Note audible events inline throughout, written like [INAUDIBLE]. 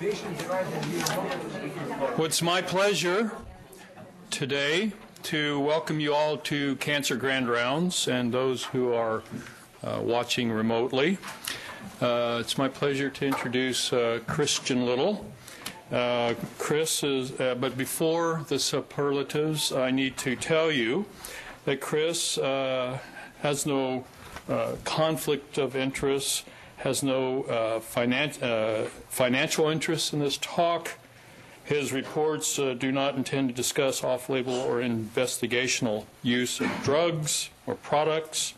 Well, it's my pleasure today to welcome you all to Cancer Grand Rounds and those who are uh, watching remotely. Uh, it's my pleasure to introduce uh, Christian Lytle. Uh, Chris is, uh, but before the superlatives, I need to tell you that Chris uh, has no conflict of interest, has no uh, finan- uh, financial interest in this talk. His reports uh, do not intend to discuss off label or investigational use of drugs or products.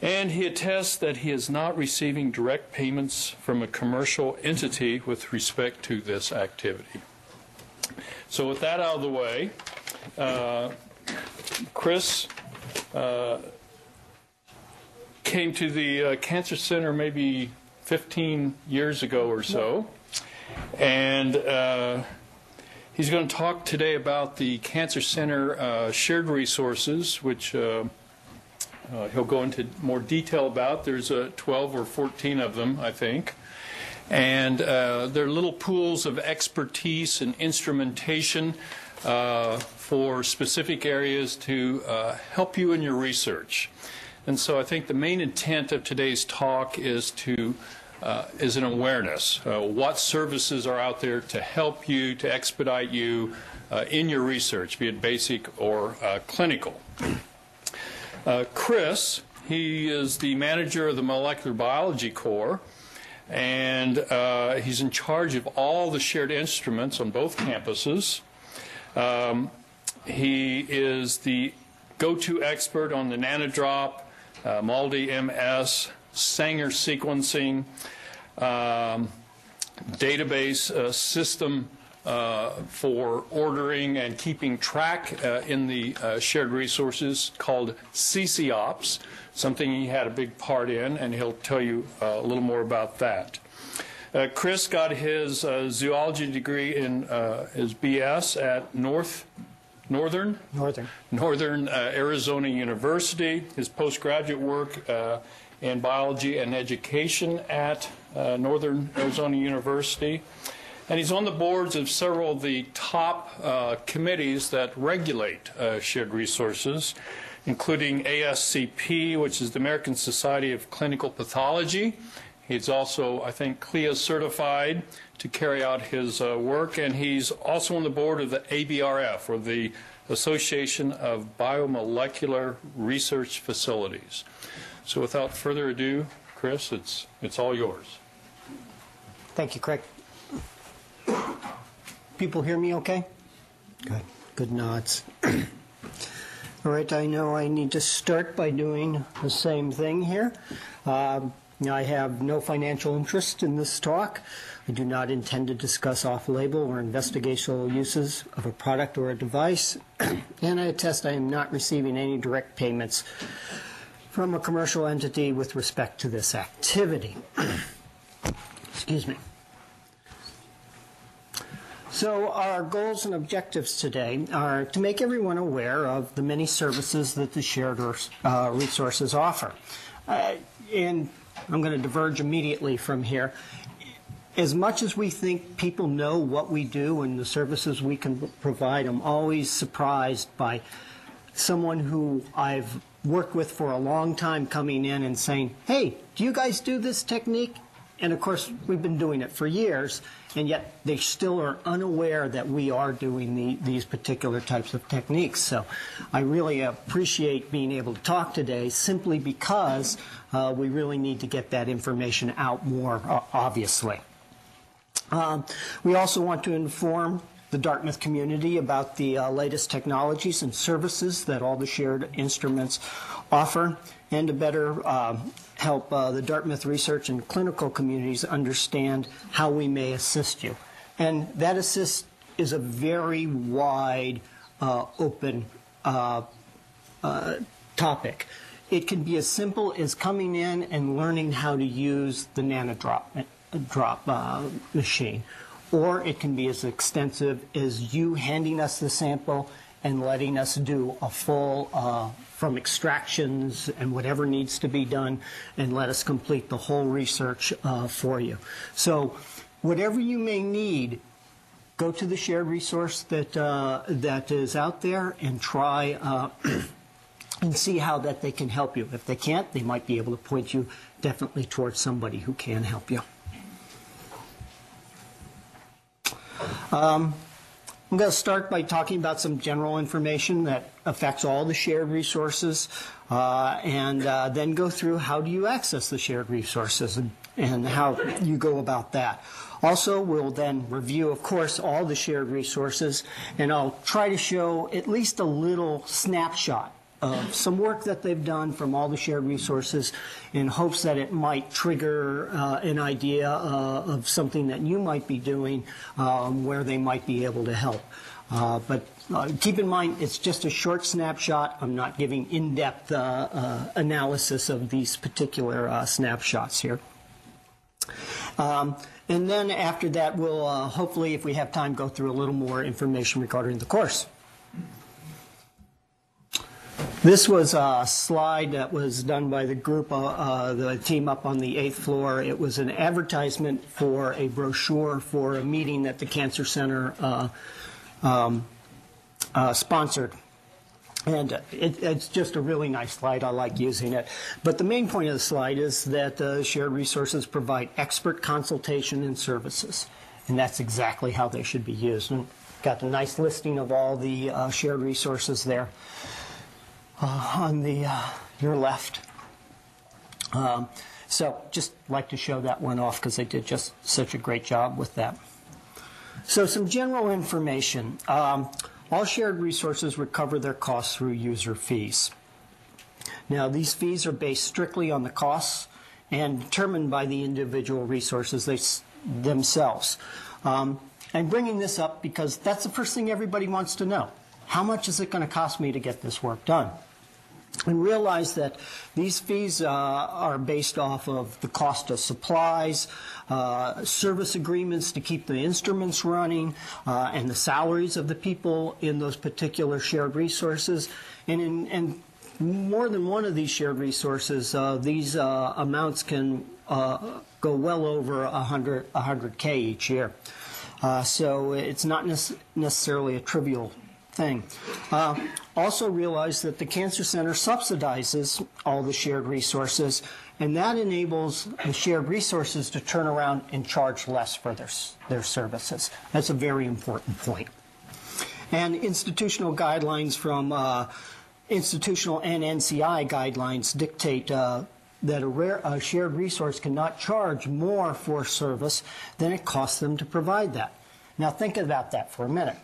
And he attests that he is not receiving direct payments from a commercial entity with respect to this activity. So, with that out of the way, uh, Chris uh, came to the uh, Cancer Center maybe 15 years ago or so. And uh, he's going to talk today about the Cancer Center uh, shared resources, which uh, uh, he'll go into more detail about. There's uh, 12 or 14 of them, I think. And uh, they're little pools of expertise and instrumentation uh, for specific areas to uh, help you in your research. And so I think the main intent of today's talk is to uh, is an awareness. Uh, what services are out there to help you, to expedite you uh, in your research, be it basic or uh, clinical. Uh, Chris, he is the manager of the Molecular Biology Core, and uh, he's in charge of all the shared instruments on both campuses. Um, he is the go-to expert on the nanodrop, uh, MALDI MS, Sanger sequencing, um, database uh, system uh, for ordering and keeping track uh, in the uh, shared resources called CCOPS, something he had a big part in, and he'll tell you uh, a little more about that. Uh, Chris got his uh, zoology degree in his BS at North Northern Northern. Northern uh, Arizona University. His postgraduate work uh, in biology and education at uh, Northern Arizona University. And he's on the boards of several of the top uh, committees that regulate uh, shared resources, including ASCP, which is the American Society of Clinical Pathology. He's also, I think, CLIA certified to carry out his uh, work, and he's also on the board of the ABRF, or the Association of Biomolecular Research Facilities. So without further ado, Chris, it's, it's all yours. Thank you, Craig. People hear me okay? Good. Good nods. All right, I know I need to start by doing the same thing here. Um, I have no financial interest in this talk. I do not intend to discuss off label or investigational uses of a product or a device. [CLEARS THROAT] and I attest I am not receiving any direct payments from a commercial entity with respect to this activity. [CLEARS THROAT] Excuse me. So, our goals and objectives today are to make everyone aware of the many services that the shared uh, resources offer. Uh, and I'm going to diverge immediately from here. As much as we think people know what we do and the services we can provide, I'm always surprised by someone who I've worked with for a long time coming in and saying, Hey, do you guys do this technique? And of course, we've been doing it for years, and yet they still are unaware that we are doing the, these particular types of techniques. So I really appreciate being able to talk today simply because uh, we really need to get that information out more, uh, obviously. Um, we also want to inform the Dartmouth community about the uh, latest technologies and services that all the shared instruments offer and to better uh, help the Dartmouth research and clinical communities understand how we may assist you. And that assist is a very wide, uh, open uh, uh, topic. It can be as simple as coming in and learning how to use the nanodrop drop, machine or it can be as extensive as you handing us the sample and letting us do a full uh, from extractions and whatever needs to be done and let us complete the whole research uh, for you. So whatever you may need, go to the shared resource that uh, that is out there and try uh, [CLEARS THROAT] and see how that they can help you. If they can't, they might be able to point you definitely towards somebody who can help you. Um, I'm going to start by talking about some general information that affects all the shared resources, uh, and uh, then go through how do you access the shared resources and, and how you go about that. Also, we'll then review, of course, all the shared resources, and I'll try to show at least a little snapshot of some work that they've done from all the shared resources in hopes that it might trigger uh, an idea uh, of something that you might be doing um, where they might be able to help. Uh, but uh, keep in mind, it's just a short snapshot. I'm not giving in-depth uh, uh, analysis of these particular snapshots here. Um, and then after that, we'll hopefully, if we have time, go through a little more information regarding the course. This was a slide that was done by the group, uh, uh, the team up on the eighth floor. It was an advertisement for a brochure for a meeting that the Cancer Center uh, um, uh, sponsored. And it, it's just a really nice slide. I like using it. But the main point of the slide is that uh, shared resources provide expert consultation and services. And that's exactly how they should be used. And got a nice listing of all the uh, shared resources there uh, on the uh, your left. Um, so just like to show that one off because they did just such a great job with that. So some general information. Um, all shared resources recover their costs through user fees. Now these fees are based strictly on the costs and determined by the individual resources they, themselves. Um, bringing this up because that's the first thing everybody wants to know. How much is it going to cost me to get this work done? And realize that these fees uh, are based off of the cost of supplies, uh, service agreements to keep the instruments running, uh, and the salaries of the people in those particular shared resources. And in and more than one of these shared resources, uh, these uh, amounts can uh, go well over 100, 100K each year. so it's not necessarily a trivial thing. Uh, also realize that the Cancer Center subsidizes all the shared resources, and that enables the shared resources to turn around and charge less for their, their services. That's a very important point. And institutional guidelines from uh, institutional and NCI guidelines dictate uh, that a, rare, a, shared resource cannot charge more for service than it costs them to provide that. Now think about that for a minute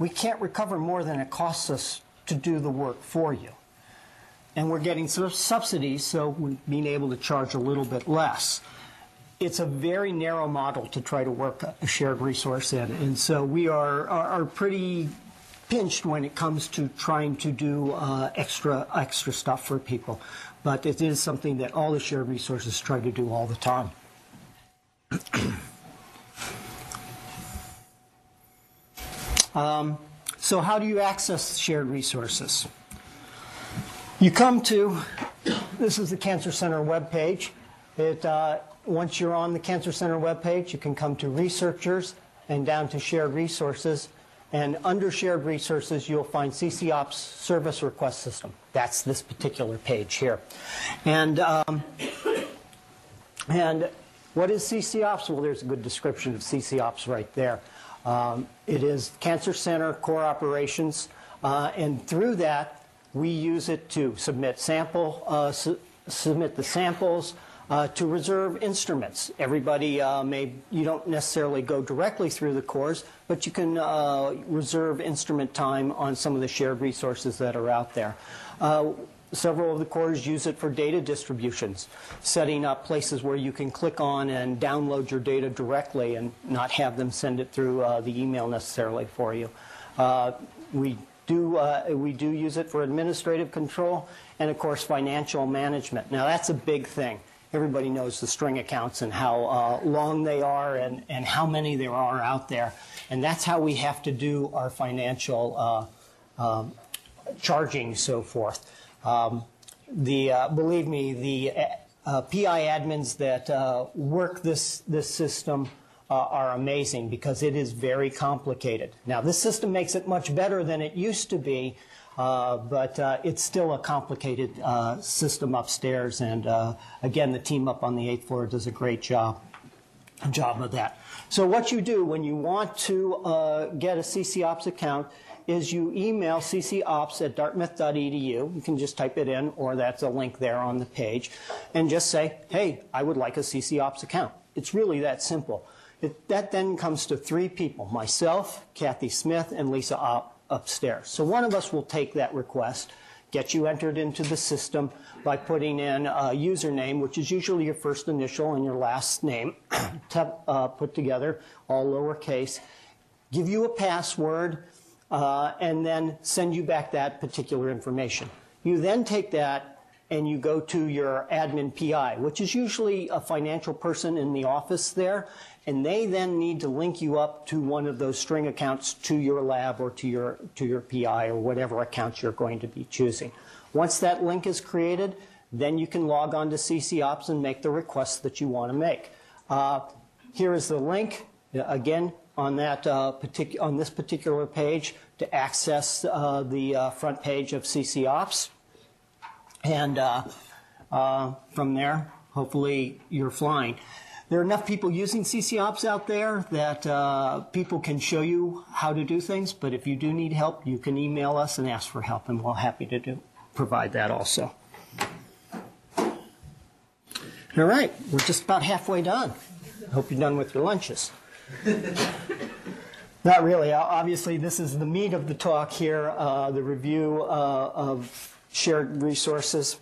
we can't recover more than it costs us to do the work for you. And we're getting some subsidies, so we're being able to charge a little bit less. It's a very narrow model to try to work a shared resource in. And so we are, are, are pretty pinched when it comes to trying to do uh, extra, extra stuff for people. But it is something that all the shared resources try to do all the time. [CLEARS THROAT] Um, so how do you access shared resources? You come to, this is the Cancer Center webpage. It, uh, once you're on the Cancer Center webpage, you can come to researchers and down to shared resources. And under shared resources, you'll find CCOPS service request system. That's this particular page here. And, um, and what is CCOPS? Well, there's a good description of CCOPS right there. Um, it is Cancer Center core operations, uh, and through that, we use it to submit sample, uh, su submit the samples, uh, to reserve instruments. Everybody uh, may, you don't necessarily go directly through the cores, but you can uh, reserve instrument time on some of the shared resources that are out there. Several of the cores use it for data distributions, setting up places where you can click on and download your data directly and not have them send it through uh, the email necessarily for you. Uh, we do uh, we do use it for administrative control and of course financial management. Now that's a big thing. Everybody knows the string accounts and how uh, long they are and, and how many there are out there. And that's how we have to do our financial uh, um, charging so forth. Um, the uh, believe me, the uh, PI admins that uh, work this this system uh, are amazing because it is very complicated. Now, this system makes it much better than it used to be, uh, but uh, it's still a complicated uh, system upstairs. And uh, again, the team up on the eighth floor does a great job job of that. So what you do when you want to uh, get a CCOps account is you email ccops at dartmouth.edu. You can just type it in, or that's a link there on the page, and just say, hey, I would like a CCOps account. It's really that simple. It, that then comes to three people, myself, Kathy Smith, and Lisa up, upstairs. So one of us will take that request, get you entered into the system by putting in a username, which is usually your first initial and your last name, [CLEARS THROAT] uh, put together, all lowercase, give you a password, uh, and then send you back that particular information. You then take that and you go to your admin PI, which is usually a financial person in the office there, and they then need to link you up to one of those string accounts to your lab or to your to your PI or whatever accounts you're going to be choosing. Once that link is created, then you can log on to CCOps and make the requests that you want to make. Uh, here is the link again on that uh, on this particular page to access uh, the uh, front page of CCOps. And uh, uh, from there, hopefully you're flying. There are enough people using CCOps out there that people can show you how to do things. But if you do need help, you can email us and ask for help, and we're happy to do, provide that also. All right, we're just about halfway done. Hope you're done with your lunches. [LAUGHS] Not really. Obviously, this is the meat of the talk here, uh, the review uh, of shared resources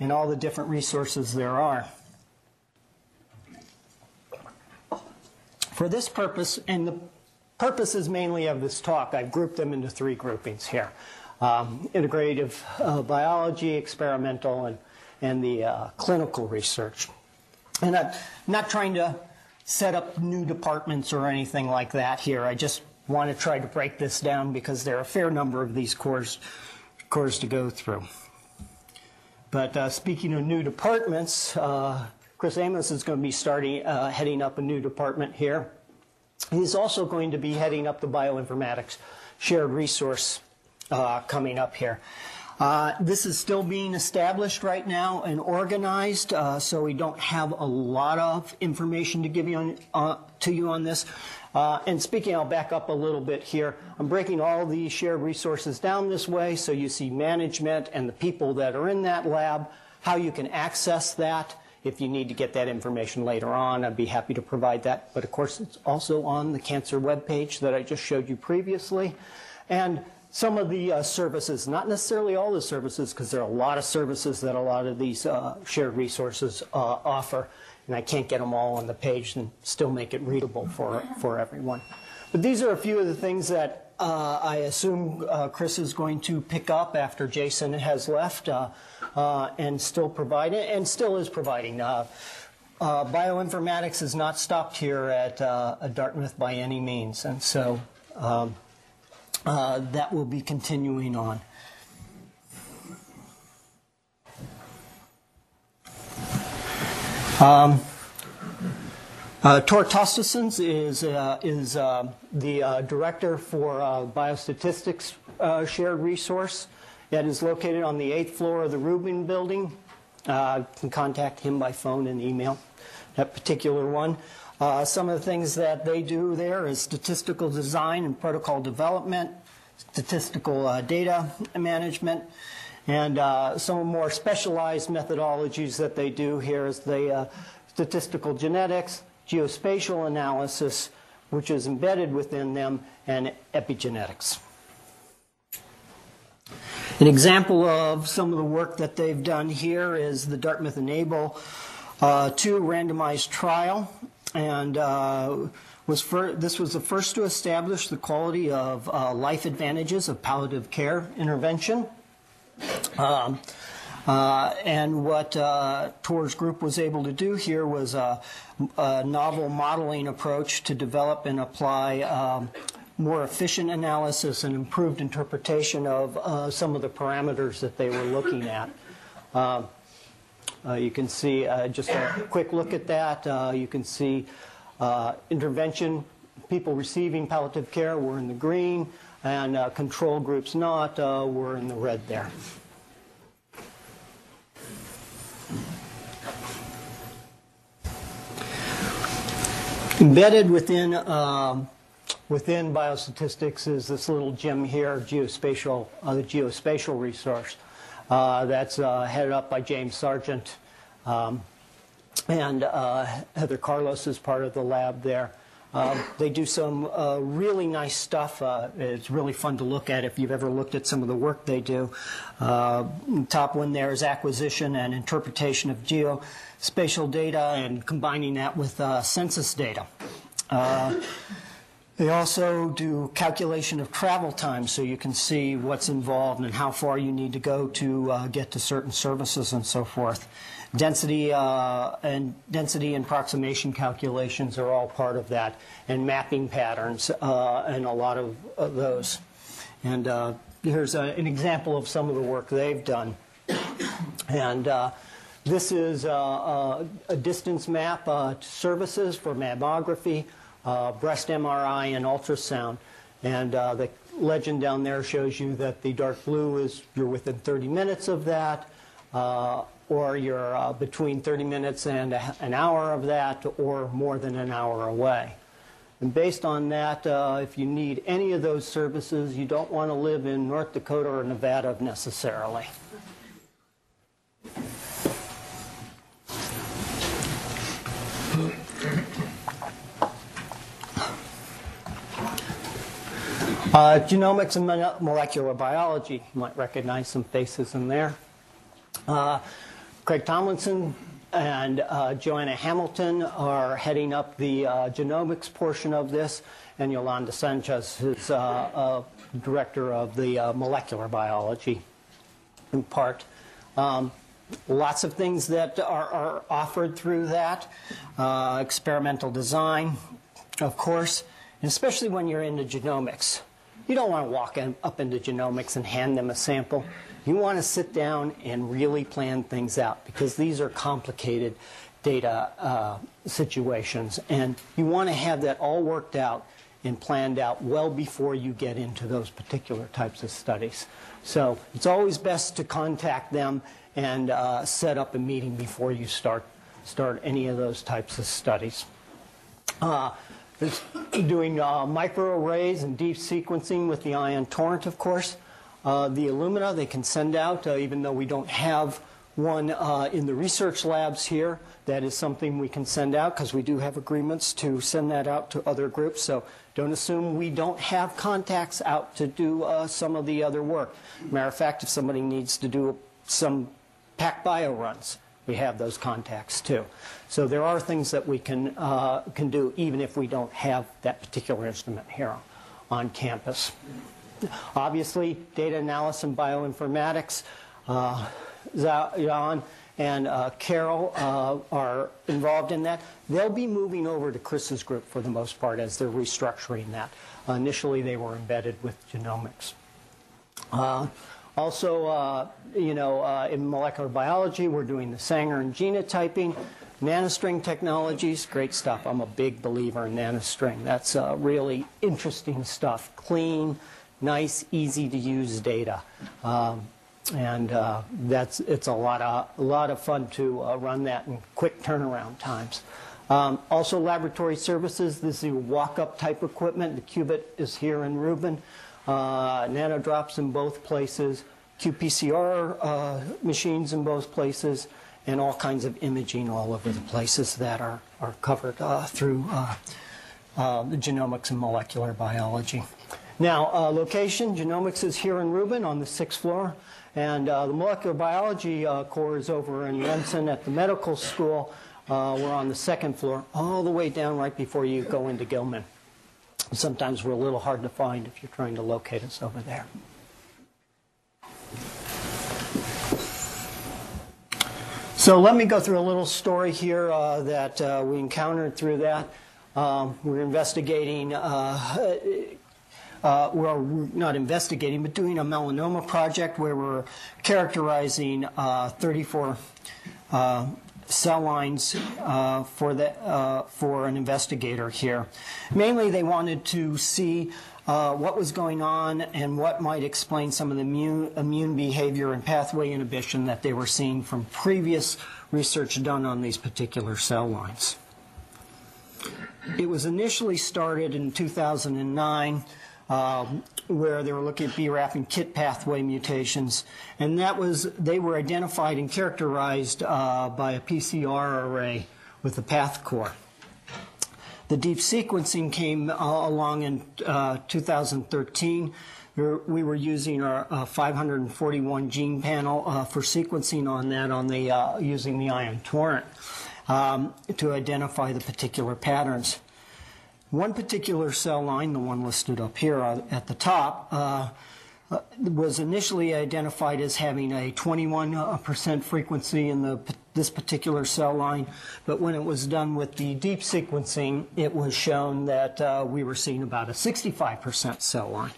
and all the different resources there are. For this purpose, and the purposes mainly of this talk, I've grouped them into three groupings here. Um, integrative uh, biology, experimental, and, and the uh, clinical research. And I'm not trying to set up new departments or anything like that here. I just want to try to break this down because there are a fair number of these cores, cores to go through. But uh, speaking of new departments, uh, Chris Amos is going to be starting uh, heading up a new department here. He's also going to be heading up the bioinformatics shared resource uh, coming up here. Uh, this is still being established right now and organized, uh, so we don't have a lot of information to give you on, uh, to you on this. Uh, and speaking, I'll back up a little bit here. I'm breaking all these shared resources down this way so you see management and the people that are in that lab, how you can access that. If you need to get that information later on, I'd be happy to provide that. But of course, it's also on the cancer webpage that I just showed you previously. And some of the uh, services, not necessarily all the services, because there are a lot of services that a lot of these uh, shared resources uh, offer, and I can't get them all on the page and still make it readable for, for everyone. But these are a few of the things that uh, I assume uh, Chris is going to pick up after Jason has left uh, and still provide it, and still is providing. Bioinformatics is not stopped here at, at Dartmouth by any means, and so um, uh, that will be continuing on. Um, uh, Tor Tostesons is, uh, is uh, the uh, director for uh, biostatistics shared resource that is located on the eighth floor of the Rubin building. You can contact him by phone and email, that particular one. Uh, some of the things that they do there is statistical design and protocol development, statistical uh, data management, and uh, some more specialized methodologies that they do here is the uh, statistical genetics, geospatial analysis, which is embedded within them, and epigenetics. An example of some of the work that they've done here is the Dartmouth Enable uh, 2 randomized trial. And uh, was fir- this was the first to establish the quality of uh, life advantages of palliative care intervention. Um, uh, and what uh, Tor's group was able to do here was a, a novel modeling approach to develop and apply um, more efficient analysis and improved interpretation of uh, some of the parameters that they were looking at. Uh, you can see uh, just a quick look at that. Uh, you can see Uh, intervention, people receiving palliative care were in the green, and uh, control groups not uh, were in the red there. Embedded within um, within biostatistics is this little gem here, geospatial, the geospatial resource. Uh, that's uh, headed up by James Sargent, um, and uh, Heather Carlos is part of the lab there. Um, they do some uh, really nice stuff. Uh, it's really fun to look at if you've ever looked at some of the work they do. Uh, top one there is acquisition and interpretation of geospatial data and combining that with uh, census data. Uh, they also do calculation of travel time so you can see what's involved and how far you need to go to uh, get to certain services and so forth. Density uh, and density approximation calculations are all part of that, and mapping patterns uh, and a lot of, of those. And uh, here's a, an example of some of the work they've done. And uh, this is uh, uh, a distance map to services for mammography, breast MRI, and ultrasound. And the legend down there shows you that the dark blue is you're within 30 minutes of that or you're uh, between 30 minutes and a, an hour of that, or more than an hour away. And based on that, uh, if you need any of those services, you don't want to live in North Dakota or Nevada necessarily. Uh, genomics and molecular biology. You might recognize some faces in there. Uh, Craig Tomlinson and uh, Joanna Hamilton are heading up the uh, genomics portion of this, and Yolanda Sanchez is uh, uh director of the molecular biology in part. Um, lots of things that are, are offered through that. Experimental design, of course, especially when you're into genomics. You don't want to walk in, up into genomics and hand them a sample. You want to sit down and really plan things out because these are complicated data uh, situations. And you want to have that all worked out and planned out well before you get into those particular types of studies. So it's always best to contact them and uh, set up a meeting before you start, start any of those types of studies. Uh, doing uh, microarrays and deep sequencing with the ion torrent, of course. Uh, the Illumina they can send out, uh, even though we don't have one uh, in the research labs here. That is something we can send out because we do have agreements to send that out to other groups. So don't assume we don't have contacts out to do uh, some of the other work. Matter of fact, if somebody needs to do some PacBio runs, we have those contacts too. So there are things that we can, uh, can do even if we don't have that particular instrument here on campus. Obviously, data analysis and bioinformatics. Uh, Jan and uh, Carol uh, are involved in that. They'll be moving over to Chris's group for the most part as they're restructuring that. Uh, initially, they were embedded with genomics. Uh, also, uh, you know, uh, in molecular biology, we're doing the Sanger and genotyping. Nanostring technologies, great stuff. I'm a big believer in nanostring. That's really interesting stuff. Clean, nice, easy to use data. Um, and uh, that's it's a lot of a lot of fun to uh, run that in quick turnaround times. Um, also, laboratory services. This is walk-up type equipment. The Qubit is here in Rubin. Uh, nanodrops in both places. qPCR uh, machines in both places, and all kinds of imaging all over the places that are are covered uh, through uh, the genomics and molecular biology. Now, uh, location, genomics is here in Rubin on the sixth floor, and uh, the molecular biology uh, core is over in Remsen at the medical school. Uh, we're on the second floor, all the way down right before you go into Gilman. Sometimes we're a little hard to find if you're trying to locate us over there. So let me go through a little story here uh, that uh, we encountered through that. Um, we're investigating uh, uh, we're not investigating, but doing a melanoma project where we're characterizing uh, 34, uh, cell lines uh, for, the, uh, for an investigator here. Mainly, they wanted to see uh, what was going on and what might explain some of the immune, immune behavior and pathway inhibition that they were seeing from previous research done on these particular cell lines. It was initially started in 2009 um, where they were looking at BRAF and KIT pathway mutations, and that was they were identified and characterized uh, by a PCR array with the PathCore. The deep sequencing came uh, along in uh, 2013. We were- We were using our uh, 541 gene panel uh, for sequencing on that on the uh, using the Ion Torrent um, to identify the particular patterns. One particular cell line, the one listed up here uh, at the top, uh, uh, was initially identified as having a 21% frequency in the, this particular cell line, but when it was done with the deep sequencing, it was shown that uh, we were seeing about a 65% cell line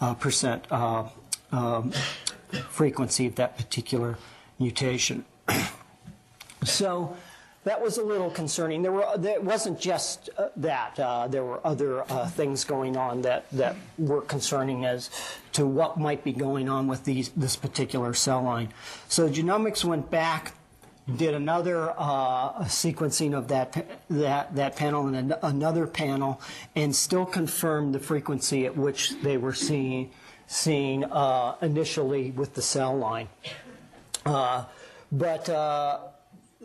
uh, percent uh, um, frequency of that particular mutation. [CLEARS THROAT] So that was a little concerning. There were there wasn't just uh, that. Uh, there were other uh, things going on that that were concerning as to what might be going on with these this particular cell line. So genomics went back. Did another uh, sequencing of that that that panel and an- another panel, and still confirmed the frequency at which they were seeing seeing uh, initially with the cell line. Uh, but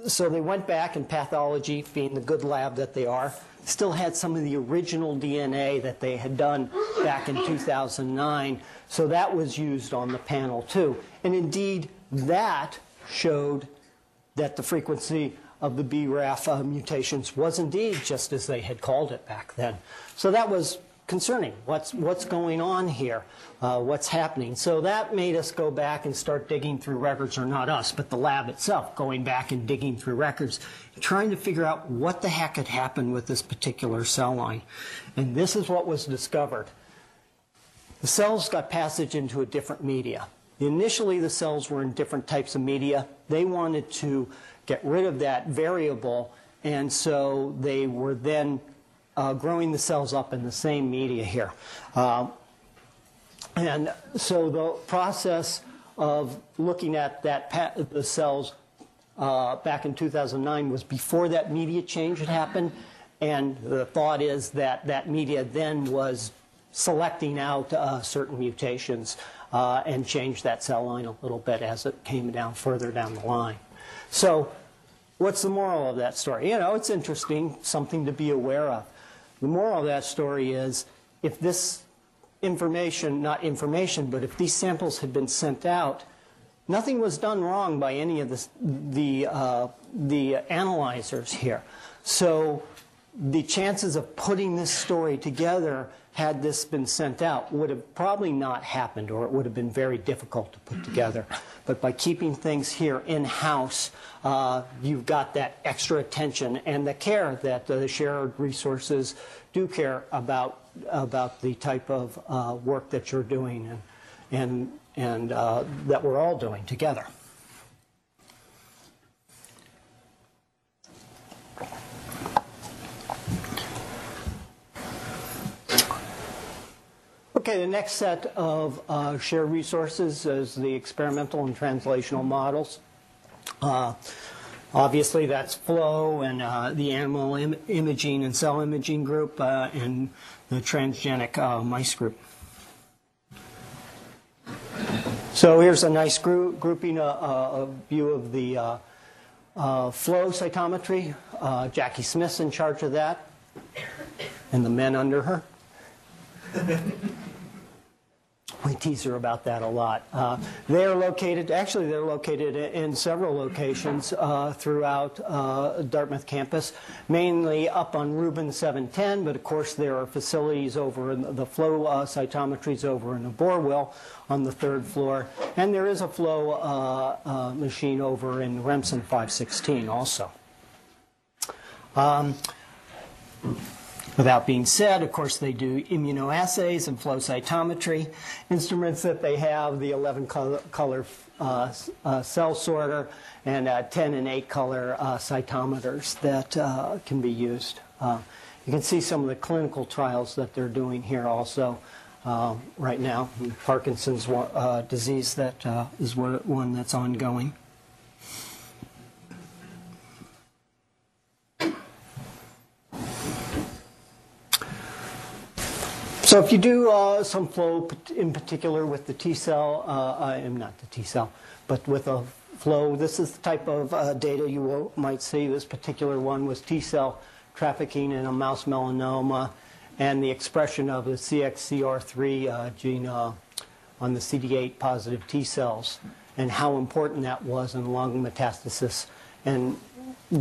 so they went back and pathology, being the good lab that they are, still had some of the original DNA that they had done back in 2009. So that was used on the panel too. And indeed, that showed that the frequency of the BRAF uh, mutations was indeed just as they had called it back then. So that was concerning. What's, what's going on here? Uh, what's happening? So that made us go back and start digging through records, or not us, but the lab itself, going back and digging through records, trying to figure out what the heck had happened with this particular cell line. And this is what was discovered. The cells got passage into a different media. Initially, the cells were in different types of media. They wanted to get rid of that variable, and so they were then uh, growing the cells up in the same media here. Um, and so the process of looking at that the cells uh, back in 2009 was before that media change had happened, and the thought is that that media then was selecting out uh, certain mutations uh, and changed that cell line a little bit as it came down further down the line. So, what's the moral of that story? You know, it's interesting, something to be aware of. The moral of that story is if this information, not information, but if these samples had been sent out, nothing was done wrong by any of the, the, uh, the analyzers here. So the chances of putting this story together had this been sent out would have probably not happened or it would have been very difficult to put together. But by keeping things here in-house, uh, you've got that extra attention and the care that the shared resources do care about, about the type of uh, work that you're doing and, and, and uh, that we're all doing together. Okay, the next set of uh, shared resources is the experimental and translational models. Uh, obviously, that's flow and uh, the animal Im- imaging and cell imaging group uh, and the transgenic uh, mice group. So here's a nice group, grouping, a, a view of the uh, uh, flow cytometry. Uh, Jackie Smith's in charge of that, and the men under her. We tease her about that a lot. Uh, they're located, actually, they're located in several locations uh, throughout uh, Dartmouth campus, mainly up on Rubin 710, but of course, there are facilities over in the flow uh, cytometries over in the Borwell on the third floor, and there is a flow uh, uh, machine over in Remsen 516 also. Um, Without being said, of course, they do immunoassays and flow cytometry. Instruments that they have, the 11 color, uh, uh, cell sorter and uh, 10 and 8 color uh, cytometers that uh, can be used. Uh, you can see some of the clinical trials that they're doing here also right now. Parkinson's disease that is one that's ongoing. So if you do uh, some flow in particular with the T cell, uh, I am not the T cell, but with a flow, this is the type of uh, data you will, might see. This particular one was T cell trafficking in a mouse melanoma and the expression of the CXCR3 uh, gene on the CD8 positive T cells and how important that was in lung metastasis. And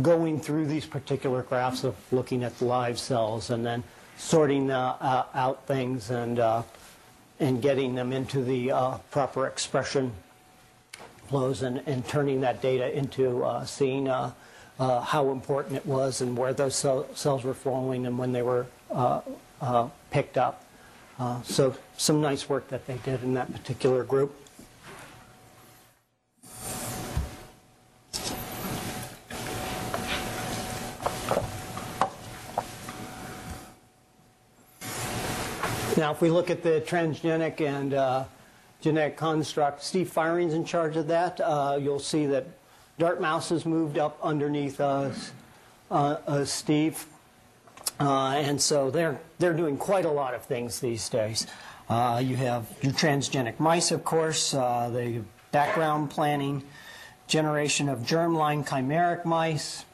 going through these particular graphs of looking at live cells and then sorting uh, out things and, uh, and getting them into the uh, proper expression flows and, and turning that data into seeing how important it was and where those cell, cells were flowing and when they were picked up. So some nice work that they did in that particular group. Now, if we look at the transgenic and uh, genetic construct, Steve Fiering's in charge of that. Uh, you'll see that DartMouse has moved up underneath uh, uh, Steve. Uh, and so they're, they're doing quite a lot of things these days. Uh, you have your transgenic mice, of course, the background planning, generation of germline chimeric mice.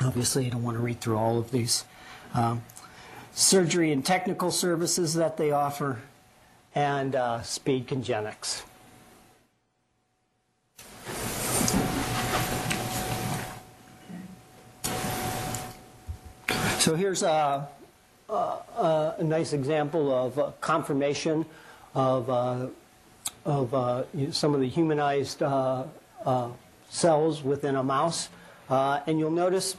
Obviously, you don't want to read through all of these. Um, surgery and technical services that they offer, and uh, speed congenics. So here's a, a, a nice example of uh, confirmation of, uh, of uh, some of the humanized uh, uh, cells within a mouse. Uh, and you'll notice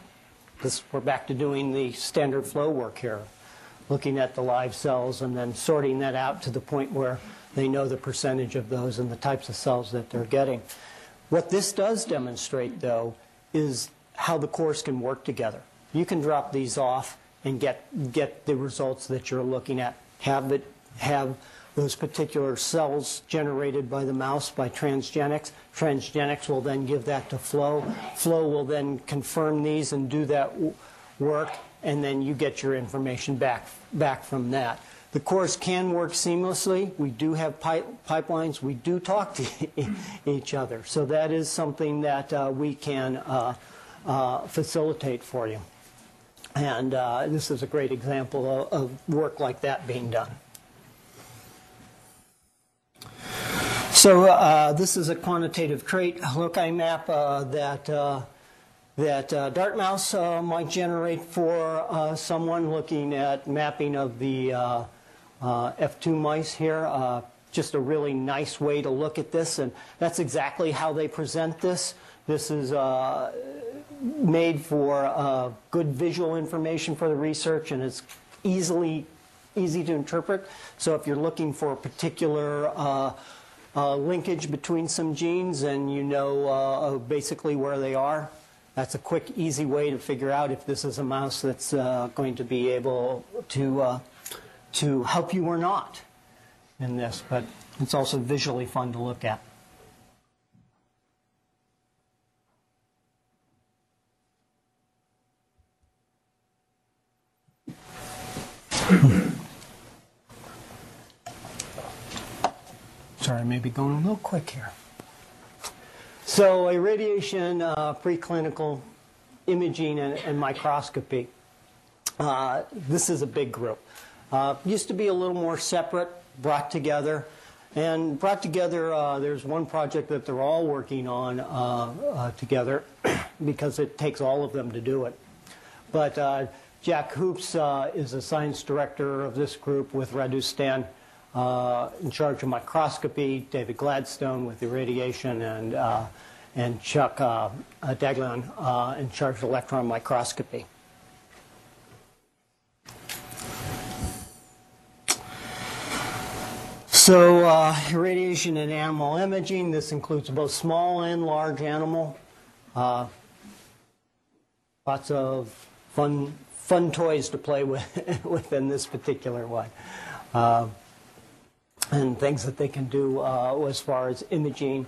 this, we're back to doing the standard flow work here, looking at the live cells and then sorting that out to the point where they know the percentage of those and the types of cells that they're getting. What this does demonstrate, though, is how the cores can work together. You can drop these off and get, get the results that you're looking at. Have, it, have those particular cells generated by the mouse by transgenics. Transgenics will then give that to Flow. Flow will then confirm these and do that work, and then you get your information back, back from that. The cores can work seamlessly. We do have pipe, pipelines. We do talk to [LAUGHS] each other. So that is something that uh, we can uh, uh, facilitate for you. And uh, this is a great example of, of work like that being done. So uh, this is a quantitative trait loci map uh, that uh, that uh, DartMouse uh, might generate for uh, someone looking at mapping of the uh, uh, F2 mice here. Uh, just a really nice way to look at this, and that's exactly how they present this. This is made for good visual information for the research, and it's easily easy to interpret. So if you're looking for a particular linkage between some genes and you know basically where they are, that's a quick, easy way to figure out if this is a mouse that's uh, going to be able to uh, to help you or not in this. But it's also visually fun to look at. Sorry, I may be going a little quick here. So, irradiation, uh, preclinical imaging, and, and microscopy. Uh, this is a big group. Uh, used to be a little more separate, brought together. And brought together, uh, there's one project that they're all working on uh, uh, together [CLEARS THROAT] because it takes all of them to do it. But uh, Jack Hoopes is the science director of this group with Radu Stan uh, in charge of microscopy, David Gladstone with irradiation, and, uh, and Chuck uh, uh, uh in charge of electron microscopy. So uh, irradiation and animal imaging, this includes both small and large animal. lots of fun, fun toys to play with [LAUGHS] within this particular one. And things that they can do uh, as far as imaging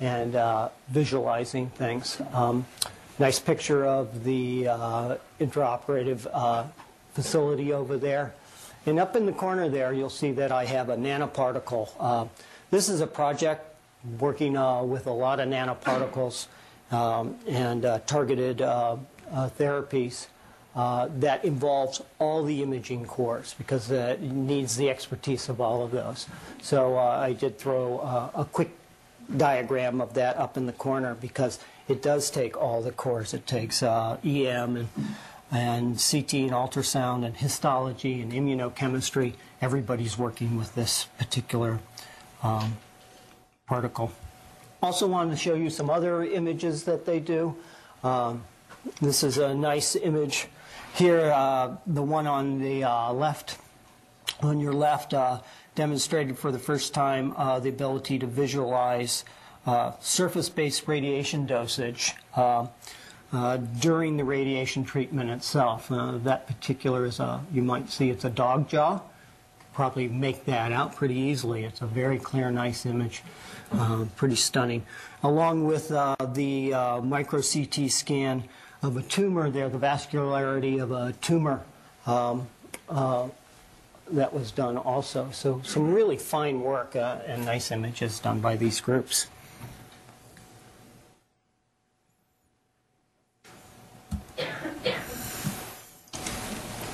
and uh, visualizing things. Um, nice picture of the uh, interoperative uh, facility over there. And up in the corner there, you'll see that I have a nanoparticle. This is a project working with a lot of nanoparticles um, and targeted therapies uh, that involves all the imaging cores because uh, it needs the expertise of all of those. So uh, I did throw a quick diagram of that up in the corner because it does take all the cores. It takes EM and, and CT and ultrasound and histology and immunochemistry. Everybody's working with this particular um, particle. Also wanted to show you some other images that they do. Um, this is a nice image here, uh, the one on the uh, left, on your left, uh, demonstrated for the first time uh, the ability to visualize uh, surface-based radiation dosage uh, during the radiation treatment itself. That particular is a, you might see it's a dog jaw. Probably make that out pretty easily. It's a very clear, nice image, pretty stunning. Along with the micro CT scan of a tumor there, the vascularity of a tumor um, uh, that was done also. So some really fine work uh, and nice images done by these groups. To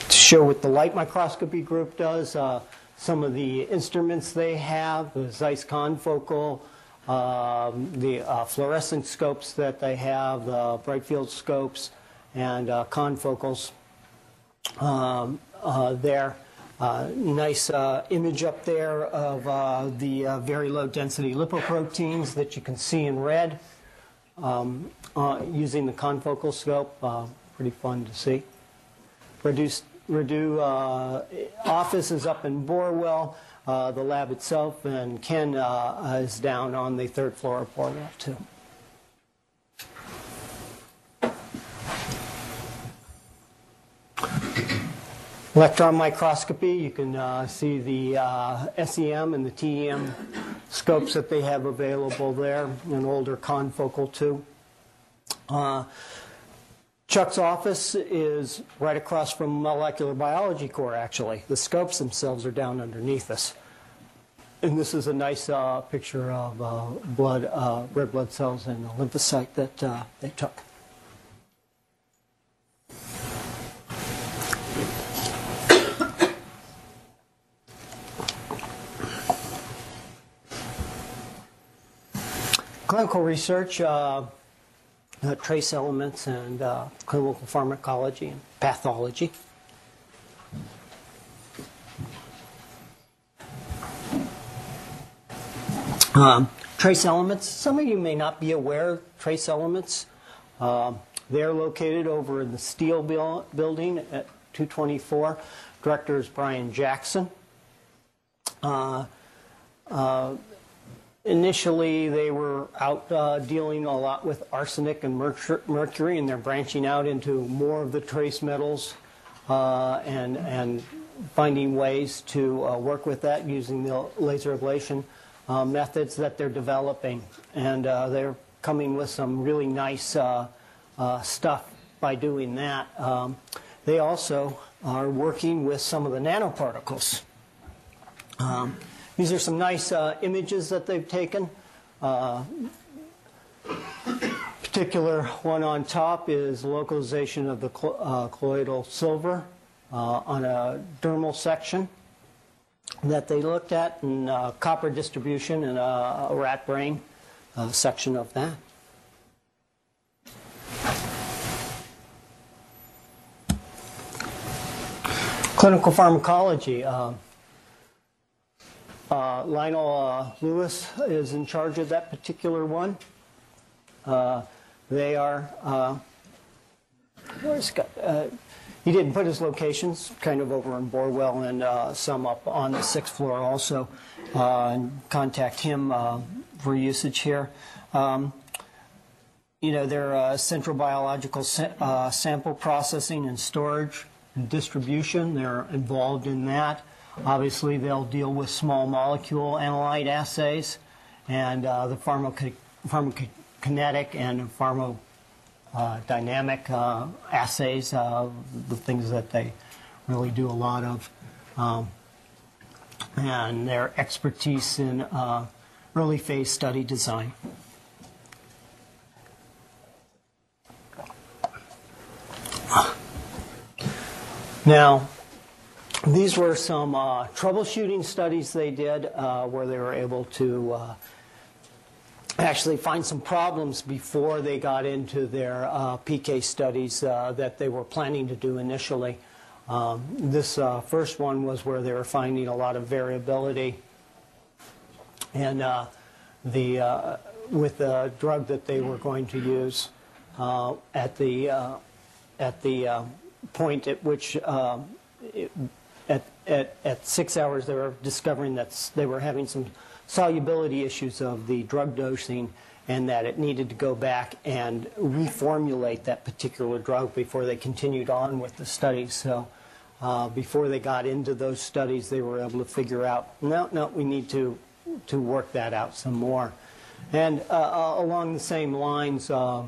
show what the light microscopy group does, uh, some of the instruments they have, the Zeiss confocal, um, the uh, fluorescent scopes that they have, the bright field scopes, and uh, confocals um, uh, there. Uh, nice uh, image up there of uh, the very low density lipoproteins that you can see in red um, using the confocal scope. Pretty fun to see. Reduced, Redu office is up in Borwell, uh, the lab itself, and Ken uh, is down on the third floor of Borwell too. Electron microscopy, you can uh, see the uh, SEM and the TEM scopes that they have available there, an older confocal too. Uh, Chuck's office is right across from molecular biology core, actually. The scopes themselves are down underneath us. And this is a nice uh, picture of uh, blood, uh, red blood cells and a lymphocyte that uh, they took. Clinical research, uh, uh, trace elements and uh, clinical pharmacology and pathology. Um, trace elements, some of you may not be aware of trace elements. Um, they're located over in the Steele buil- Building at 224. Director is Brian Jackson. Initially, they were out uh, dealing a lot with arsenic and mercur- mercury, and they're branching out into more of the trace metals uh, and, and finding ways to uh, work with that using the laser ablation uh, methods that they're developing. And uh, they're coming with some really nice uh, uh, stuff by doing that. Um, they also are working with some of the nanoparticles. Um, these are some nice uh, images that they've taken. Uh, particular one on top is localization of the cl- uh, colloidal silver uh, on a dermal section that they looked at, and uh, copper distribution in a, a rat brain uh, section of that. Clinical pharmacology. Uh, Lionel uh, Lewis is in charge of that particular one. Uh, they are, uh, where's, Scott? He didn't put his locations, kind of over in Borwell and some up on the sixth floor also. And contact him for usage here. Um, you know, their uh, central biological sa- uh, sample processing and storage and distribution, they're involved in that. Obviously, they'll deal with small molecule analyte assays and uh, the pharmaco- pharmacokinetic and pharmacodynamic uh, assays, uh, the things that they really do a lot of. Um, and their expertise in uh, early phase study design. Now, these were some uh, troubleshooting studies they did uh, where they were able to uh, actually find some problems before they got into their uh, PK studies uh, that they were planning to do initially. Um, this uh, first one was where they were finding a lot of variability and the with the drug that they were going to use at the at the point at which it, at, at six hours they were discovering that they were having some solubility issues of the drug dosing and that it needed to go back and reformulate that particular drug before they continued on with the studies. So uh, before they got into those studies, they were able to figure out, no, no, we need to, to work that out some more. And uh, uh, along the same lines, uh,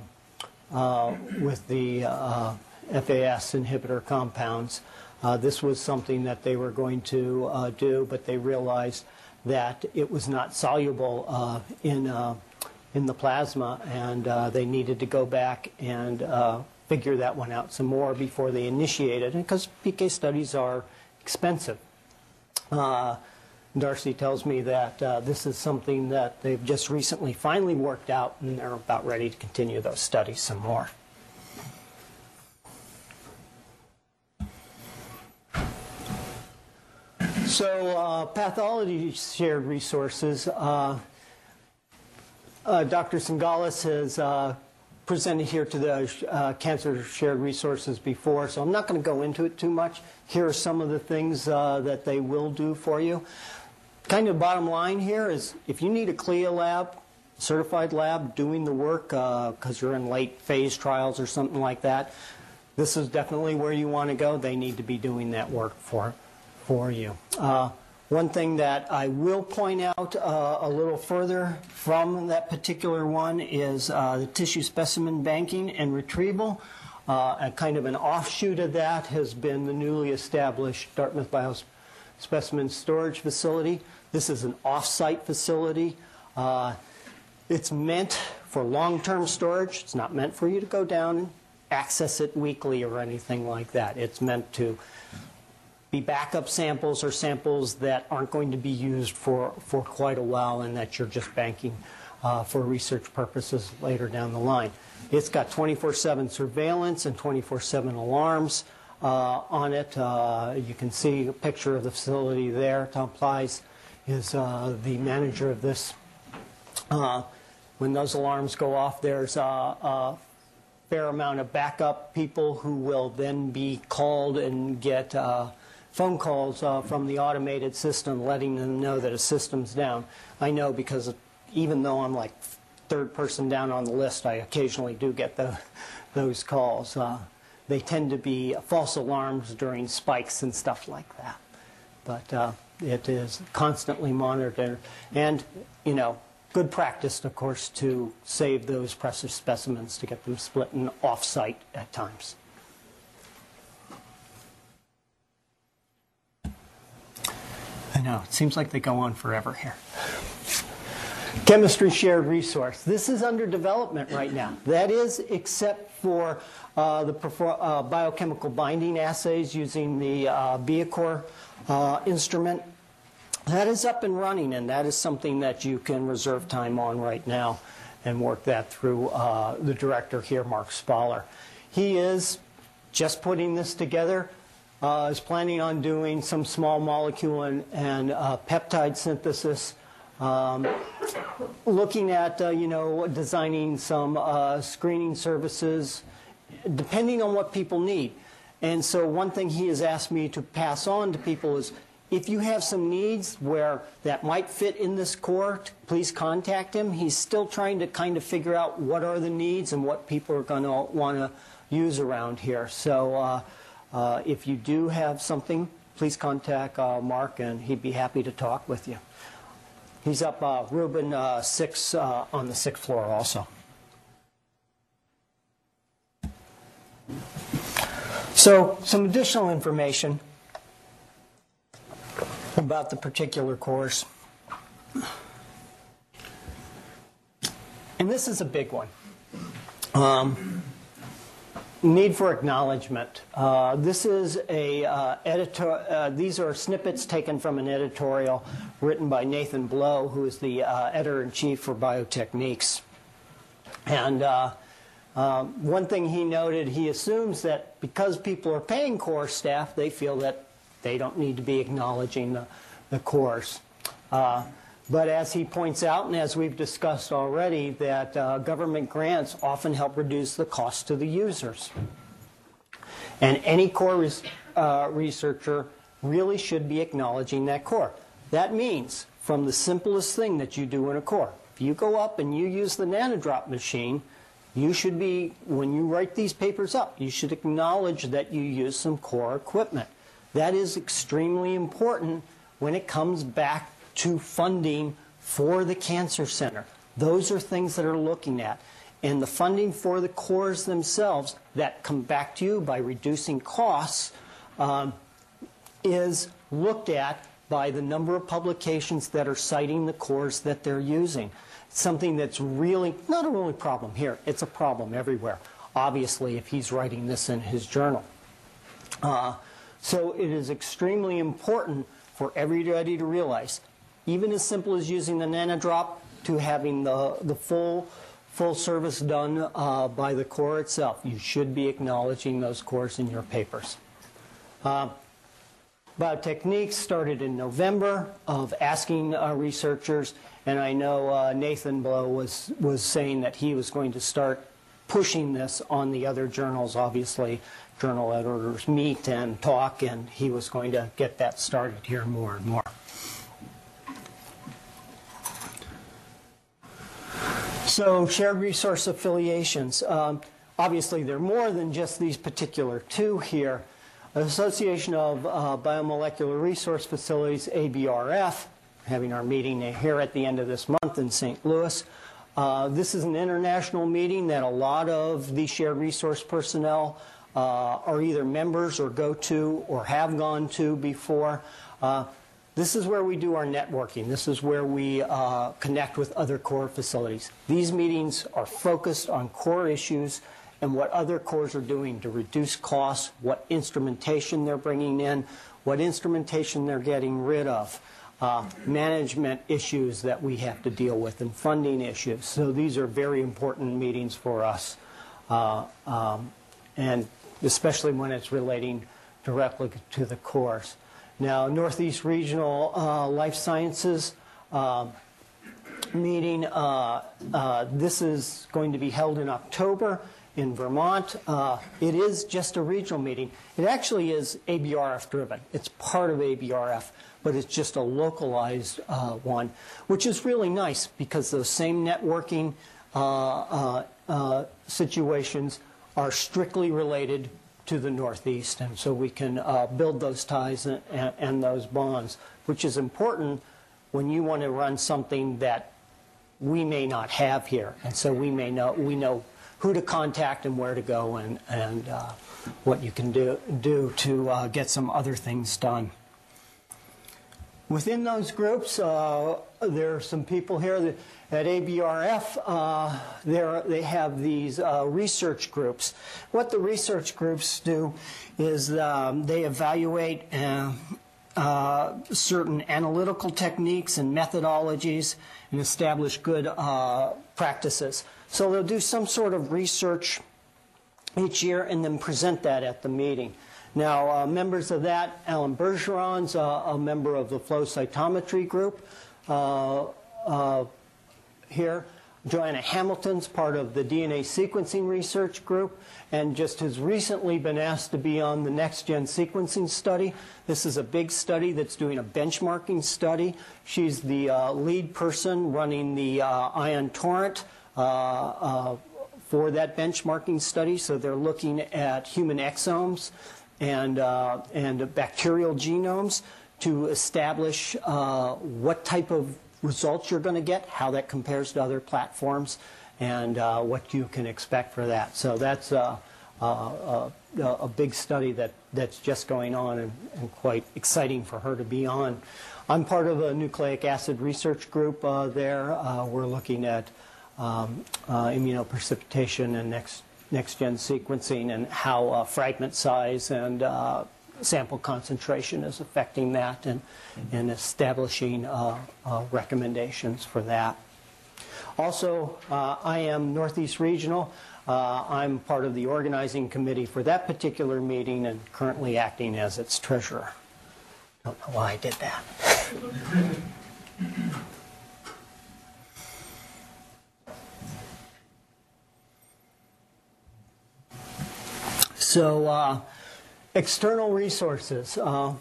uh, with the uh, FAS inhibitor compounds. Uh, this was something that they were going to uh, do, but they realized that it was not soluble uh, in, uh, in the plasma, and uh, they needed to go back and uh, figure that one out some more before they initiated, because PK studies are expensive. Darcy tells me that uh, this is something that they've just recently finally worked out, and they're about ready to continue those studies some more. So, uh, pathology shared resources. Uh, uh, Dr. Tsongalis has uh, presented here to the uh, cancer shared resources before, so I'm not going to go into it too much. Here are some of the things uh, that they will do for you. Kind of bottom line here is if you need a CLIA lab, certified lab doing the work because you're in late phase trials or something like that, this is definitely where you want to go. They need to be doing that work for, for you. Uh, one thing that I will point out uh, a little further from that particular one is uh, the tissue specimen banking and retrieval. Uh, a kind of an offshoot of that has been the newly established Dartmouth Biospecimen Storage Facility. This is an off-site facility. Uh, it's meant for long-term storage. It's not meant for you to go down and access it weekly or anything like that. It's meant to be backup samples or samples that aren't going to be used for, for quite a while and that you're just banking uh, for research purposes later down the line. It's got 24-7 surveillance and 24-7 alarms uh, on it. Uh, you can see a picture of the facility there. Tom Plies is uh, the manager of this. Uh, when those alarms go off, there's a, a fair amount of backup people who will then be called and get uh, phone calls uh, from the automated system letting them know that a system's down. I know because even though I'm like third person down on the list, I occasionally do get the, those calls. Uh, they tend to be false alarms during spikes and stuff like that. But uh, it is constantly monitored. And, you know, good practice, of course, to save those precious specimens to get them split and off-site at times. Know, it seems like they go on forever here. Chemistry shared resource. This is under development right now. That is, except for uh, the uh, biochemical binding assays using the uh, Biacore uh, instrument. That is up and running, and that is something that you can reserve time on right now and work that through uh, the director here, Mark Spaller. He is just putting this together, uh, is planning on doing some small molecule and, and uh, peptide synthesis, um, looking at, uh, you know, designing some uh, screening services, depending on what people need. And so one thing he has asked me to pass on to people is, if you have some needs where that might fit in this core, please contact him. He's still trying to kind of figure out what are the needs and what people are going to want to use around here. So uh, if you do have something, please contact uh, Mark, and he'd be happy to talk with you. He's up uh, Rubin uh, 6 uh, on the sixth floor also. So, some additional information about the particular course. And this is a big one. Um, need for acknowledgement. Uh, this is a uh, editor. Uh, these are snippets taken from an editorial written by Nathan Blow, who is the uh, editor in chief for Biotechniques. And uh, um, one thing he noted, he assumes that because people are paying course staff, they feel that they don't need to be acknowledging the, the course. But as he points out, and as we've discussed already, that uh, government grants often help reduce the cost to the users. And any core res- uh, researcher really should be acknowledging that core. That means from the simplest thing that you do in a core. If you go up and you use the nanodrop machine, you should be, when you write these papers up, you should acknowledge that you use some core equipment. That is extremely important when it comes back to funding for the Cancer Center. Those are things that are looking at. And the funding for the cores themselves that come back to you by reducing costs um, is looked at by the number of publications that are citing the cores that they're using. Something that's really not a really problem here, it's a problem everywhere. Obviously, if he's writing this in his journal. Uh, so it is extremely important for everybody to realize, even as simple as using the nanodrop to having the, the full full service done uh, by the core itself, you should be acknowledging those cores in your papers. Uh, Biotechniques started in November of asking uh, researchers, and I know uh, Nathan Blow was, was saying that he was going to start pushing this on the other journals. Obviously, journal editors meet and talk, and he was going to get that started here more and more. So, shared resource affiliations. Um, obviously, there are more than just these particular two here. Association of uh, Biomolecular Resource Facilities, ABRF, having our meeting here at the end of this month in St. Louis. Uh, this is an international meeting that a lot of the shared resource personnel uh, are either members or go to or have gone to before. This is where we do our networking. This is where we uh, connect with other core facilities. These meetings are focused on core issues and what other cores are doing to reduce costs, what instrumentation they're bringing in, what instrumentation they're getting rid of, uh, management issues that we have to deal with, and funding issues. So these are very important meetings for us, uh, um, and especially when it's relating directly to the course. Now, Northeast Regional uh, Life Sciences uh, meeting, uh, uh, this is going to be held in October in Vermont. Uh, it is just a regional meeting. It actually is ABRF driven. It's part of ABRF, but it's just a localized uh, one, which is really nice because those same networking situations are strictly related to the Northeast, and so we can uh, build those ties and, and, those bonds, which is important when you want to run something that we may not have here, and so we may know we know who to contact and where to go and, and uh, what you can do, do to uh, get some other things done. Within those groups, uh, there are some people here that, at ABRF. Uh, they have these uh, research groups. What the research groups do is um, they evaluate uh, uh, certain analytical techniques and methodologies and establish good uh, practices. So they'll do some sort of research each year and then present that at the meeting. Now, uh, members of that, Alan Bergeron's uh, a member of the flow cytometry group uh, uh here. Joanna Hamilton's part of the DNA sequencing research group and just has recently been asked to be on the next gen sequencing study. This is a big study that's doing a benchmarking study. She's the uh, lead person running the uh, Ion Torrent uh, uh, for that benchmarking study. So they're looking at human exomes and, uh, and bacterial genomes to establish uh, what type of results you're going to get, how that compares to other platforms, and uh, what you can expect for that. So that's uh, uh, a, a big study that, that's just going on and, and, quite exciting for her to be on. I'm part of a nucleic acid research group uh, there. Uh, we're looking at um, uh, immunoprecipitation and next, next gen sequencing and how fragment size and sample concentration is affecting that and, and establishing uh, uh, recommendations for that. Also, uh, I am Northeast Regional. Uh, I'm part of the organizing committee for that particular meeting and currently acting as its treasurer. Don't know why I did that. [LAUGHS] so, uh, External resources. Uh,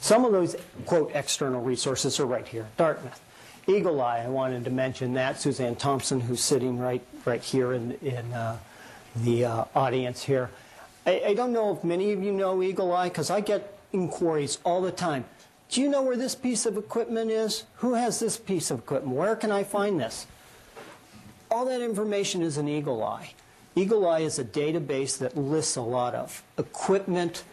some of those, quote, external resources are right here. Dartmouth. eagle-i, I wanted to mention that. Suzanne Thompson, who's sitting right, right here in, in uh, the uh, audience here. I, I, don't know if many of you know eagle-i, because I get inquiries all the time. Do you know where this piece of equipment is? Who has this piece of equipment? Where can I find this? All that information is in Eagle Eye. Eagle Eye is a database that lists a lot of equipment,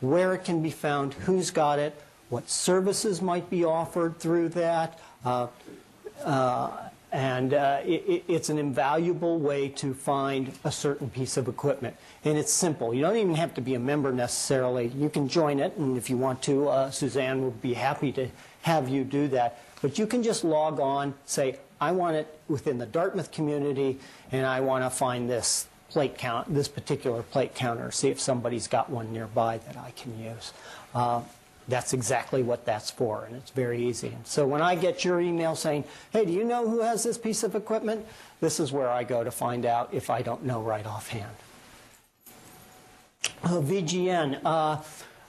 where it can be found, who's got it, what services might be offered through that. Uh, uh, and uh, it, it's an invaluable way to find a certain piece of equipment. And it's simple. You don't even have to be a member necessarily. You can join it, and if you want to, uh, Suzanne will be happy to have you do that. But you can just log on, say, I want it within the Dartmouth community, and I want to find this plate count, this particular plate counter, see if somebody's got one nearby that I can use. Uh, that's exactly what that's for, and it's very easy. And so when I get your email saying, hey, do you know who has this piece of equipment? This is where I go to find out if I don't know right offhand. VGN, uh,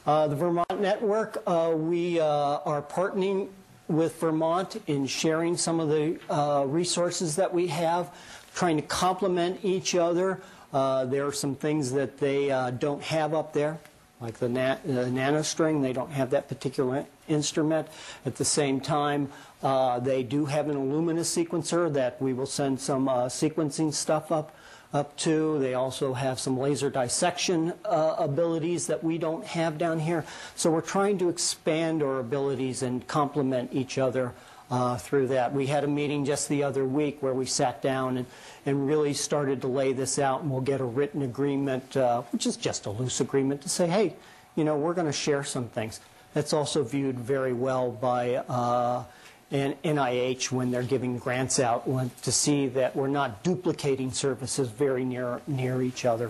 the Vermont Network, uh, we uh, are partnering with Vermont in sharing some of the uh, resources that we have, trying to complement each other. Uh, there are some things that they uh, don't have up there, like the, na- the nanostring. They don't have that particular instrument. At the same time, uh, they do have an Illumina sequencer that we will send some uh, sequencing stuff up up to. They also have some laser dissection uh, abilities that we don't have down here. So we're trying to expand our abilities and complement each other uh, through that. We had a meeting just the other week where we sat down and, and really started to lay this out, and we'll get a written agreement, uh, which is just a loose agreement, to say, hey, you know, we're going to share some things. That's also viewed very well by uh, and NIH when they're giving grants out to see that we're not duplicating services very near near each other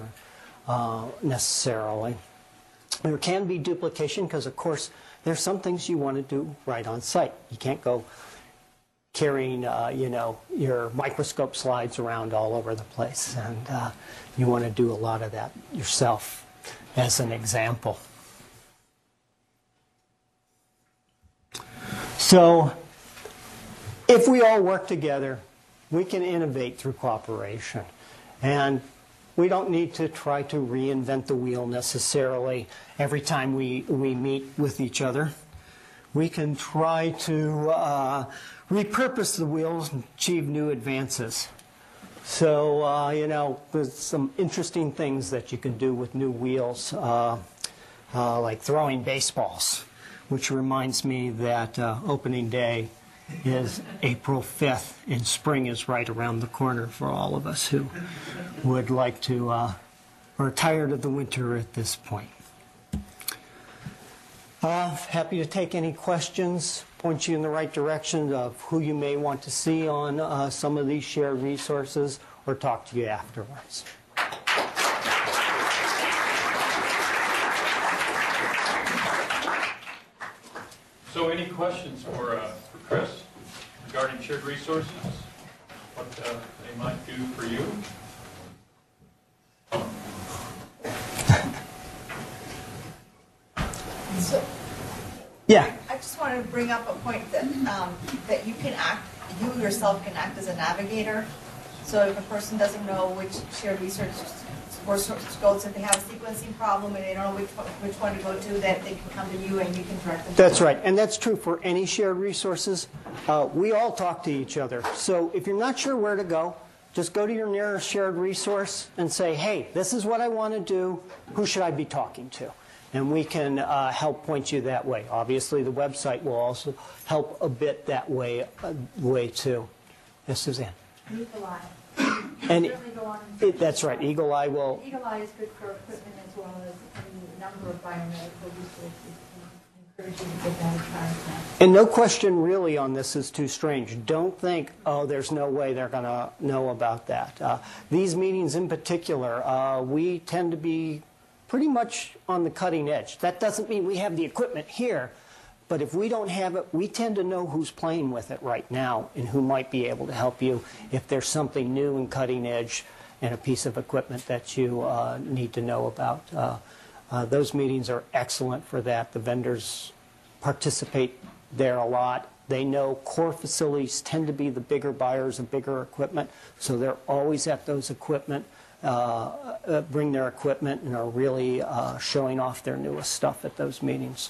uh, necessarily. There can be duplication because, of course, there's some things you want to do right on site. You can't go carrying, uh, you know, your microscope slides around all over the place, and uh, you want to do a lot of that yourself, as an example. So if we all work together, we can innovate through cooperation. And we don't need to try to reinvent the wheel necessarily every time we, we meet with each other. We can try to uh, repurpose the wheels and achieve new advances. So, uh, you know, there's some interesting things that you can do with new wheels, uh, uh like throwing baseballs, which reminds me that uh, opening day is April 5th, and spring is right around the corner for all of us who would like to, uh, tired of the winter at this point. Uh, happy to take any questions, point you in the right direction of who you may want to see on uh, some of these shared resources, or talk to you afterwards. So, any questions for, uh, Chris regarding shared resources? what uh, they might do for you. So Yeah. I just wanted to bring up a point that, um, that you can act, you yourself can act as a navigator. So if a person doesn't know which shared research to go if they have a sequencing problem and they don't know which, one- which one to go to, that they can come to you and you can direct them. That's right, and that's true for any shared resources. Uh, We all talk to each other, so if you're not sure where to go, just go to your nearest shared resource and say, hey, this is what I want to do, who should I be talking to? And we can uh, help point you that way. Obviously, the website will also help a bit that way, uh, way too. Yes, Suzanne? Eye. [COUGHS] And Certainly go on. it- that's right, eagle-i will, eagle-i is good for equipment as well as a number of biomedical resources. I Encourage you to give that a try. And no question really on this is too strange. Don't think, oh, there's no way they're going to know about that. Uh, these meetings in particular, uh, we tend to be pretty much on the cutting edge. That doesn't mean we have the equipment here, but if we don't have it, we tend to know who's playing with it right now and who might be able to help you if there's something new and cutting edge and a piece of equipment that you uh, need to know about. Uh, uh, those meetings are excellent for that. The vendors participate there a lot. They know core facilities tend to be the bigger buyers of bigger equipment, so they're always at those equipment, uh, uh, bring their equipment and are really uh, showing off their newest stuff at those meetings.